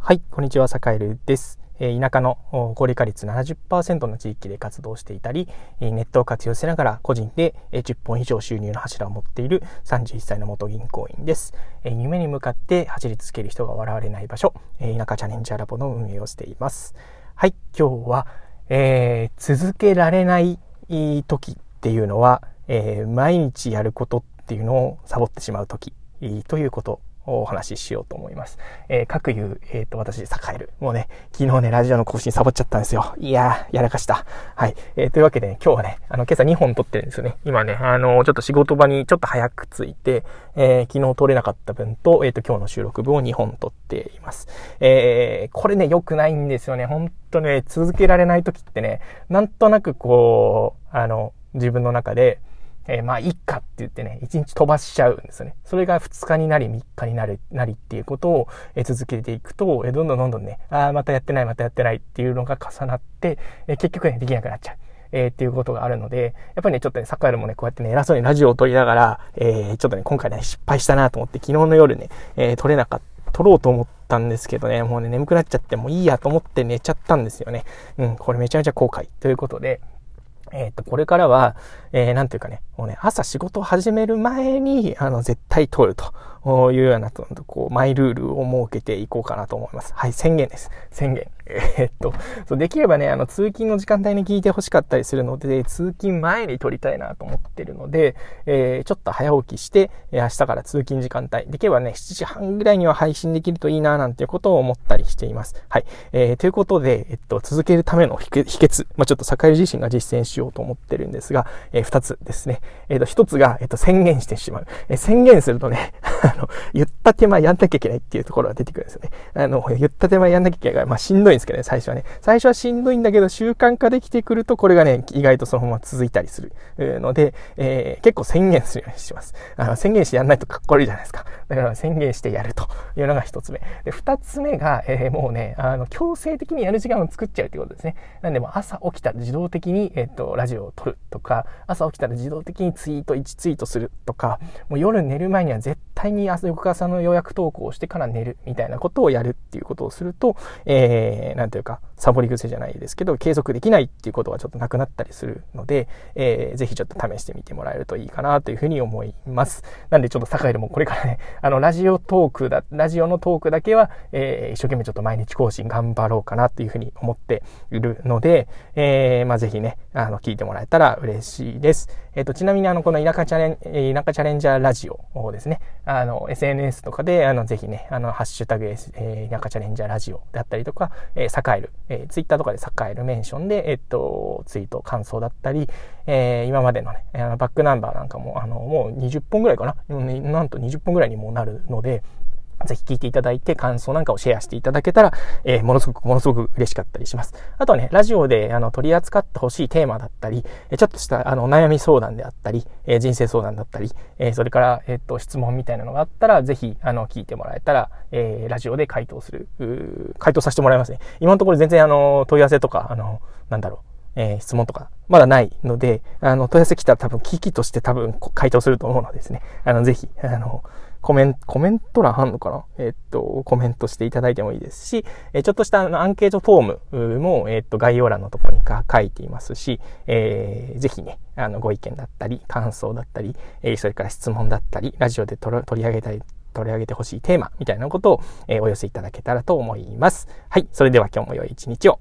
はい、こんにちは、サカエルです。田舎の高齢化率70%の地域で活動していたり、ネットを活用しながら個人で10本以上収入の柱を持っている31歳の元銀行員です。夢に向かって走り続ける人が笑われない場所、田舎チャレンジャーラボの運営をしています。はい、今日は、えー、続けられない時っていうのは、えー、毎日やることっていうのをサボってしまう時ということお話ししようと思います。えー、各言う、えっ、ー、と、私、サカエル。もうね、昨日ね、ラジオの更新サボっちゃったんですよ。いやー、やらかした。はい。えー、というわけで、ね、今日はね、あの、今朝2本撮ってるんですよね。今ね、あの、ちょっと仕事場にちょっと早く着いて、えー、昨日撮れなかった分と、えっ、と、今日の収録分を2本撮っています。えー、これね、良くないんですよね。ほんとね、続けられない時ってね、なんとなくこう、あの、自分の中で、えー、まあ、いっかって言ってね、1日飛ばしちゃうんですよね。それが2日になり3日になる、なりっていうことを、え、続けていくと、え、どんどんどんどんね、ああ、またやってない、またやってないっていうのが重なって、え、結局ね、できなくなっちゃう。えー、っていうことがあるので、やっぱりね、ちょっとね、サッカーでもね、こうやってね、偉そうにラジオを撮りながら、えー、ちょっとね、今回ね、失敗したなと思って、昨日の夜ね、えー、撮れなかった、撮ろうと思ったんですけどね、もうね、眠くなっちゃって、もういいやと思って寝ちゃったんですよね。うん、これめちゃめちゃ後悔。ということで、えっ、と、これからは、えー、なんていうかね、もうね、朝仕事を始める前に、あの、絶対通ると。いうような、こう、マイルールを設けていこうかなと思います。はい、宣言です。宣言。えー、っと、そうできればね、あの、通勤の時間帯に聞いてほしかったりするので、通勤前に撮りたいなと思ってるので、えー、ちょっと早起きして、明日から通勤時間帯、できればね、7時半ぐらいには配信できるといいな、なんていうことを思ったりしています。はい。えー、ということで、えっと、続けるための秘訣、まあ、ちょっと坂井自身が実践しようと思ってるんですが、えー、2つですね。えっと、1つが、えっと、宣言してしまう。えー、宣言するとね、あの、言った手前やんなきゃいけないっていうところが出てくるんですよね。あの、言った手前やんなきゃいけないから、まあ、しんどいんですけどね、最初はね。最初はしんどいんだけど、習慣化できてくると、これがね、意外とそのまま続いたりするので、えー、結構宣言するようにします。あの、宣言してやんないとかっこ悪いじゃないですか。だから宣言してやるというのが一つ目。で、二つ目が、えー、もうね、あの、強制的にやる時間を作っちゃうということですね。なんで、も朝起きたら自動的に、えっ、と、ラジオを撮るとか、朝起きたら自動的にツイート、1ツイートするとか、もう夜寝る前には絶対に翌朝の予約投稿をしてから寝るみたいなことをやるっていうことをすると、えー、なんていうか、サボり癖じゃないですけど、継続できないっていうことがちょっとなくなったりするので、えー、ぜひちょっと試してみてもらえるといいかなというふうに思います。なんでちょっと坂井でもこれからね、あの、ラジオトークだ、ラジオのトークだけは、えー、一生懸命ちょっと毎日更新頑張ろうかなというふうに思っているので、えー、まあ、ぜひね、あの、聞いてもらえたら嬉しいです。えっ、ー、と、ちなみにあの、この田舎チャレン、田舎チャレンジャーラジオをですね、あの、SNS とかで、あの、ぜひね、あの、ハッシュタグ、えー、田舎チャレンジャーラジオであったりとか、えー、サカエル、えー、ツイッターとかでサカエルメンションで、えっ、と、ツイート、感想だったり、えー、今までのね、バックナンバーなんかも、あの、もう20本ぐらいかな、なんと20本ぐらいにもなるので、ぜひ聞いていただいて感想なんかをシェアしていただけたら、えー、ものすごく、ものすごく嬉しかったりします。あとはね、ラジオであの取り扱ってほしいテーマだったり、えちょっとしたあの悩み相談であったり、えー、人生相談だったり、えー、それから、えっと、質問みたいなのがあったら、ぜひ、あの、聞いてもらえたら、え、ラジオで回答する、回答させてもらいますね。今のところ全然あの、問い合わせとか、あの、なんだろう、え、質問とか、まだないので、あの、問い合わせ来たら多分、危機として多分、回答すると思うのですね。あの、ぜひ、あの、コメント、コメント欄あんのかな？えっと、コメントしていただいてもいいですし、えちょっとしたアンケートフォームも、えっと、概要欄のところにか書いていますし、えー、ぜひね、あの、ご意見だったり、感想だったり、え、それから質問だったり、ラジオで取り上げたり、取り上げてほしいテーマみたいなことを、え、お寄せいただけたらと思います。はい。それでは今日も良い一日を。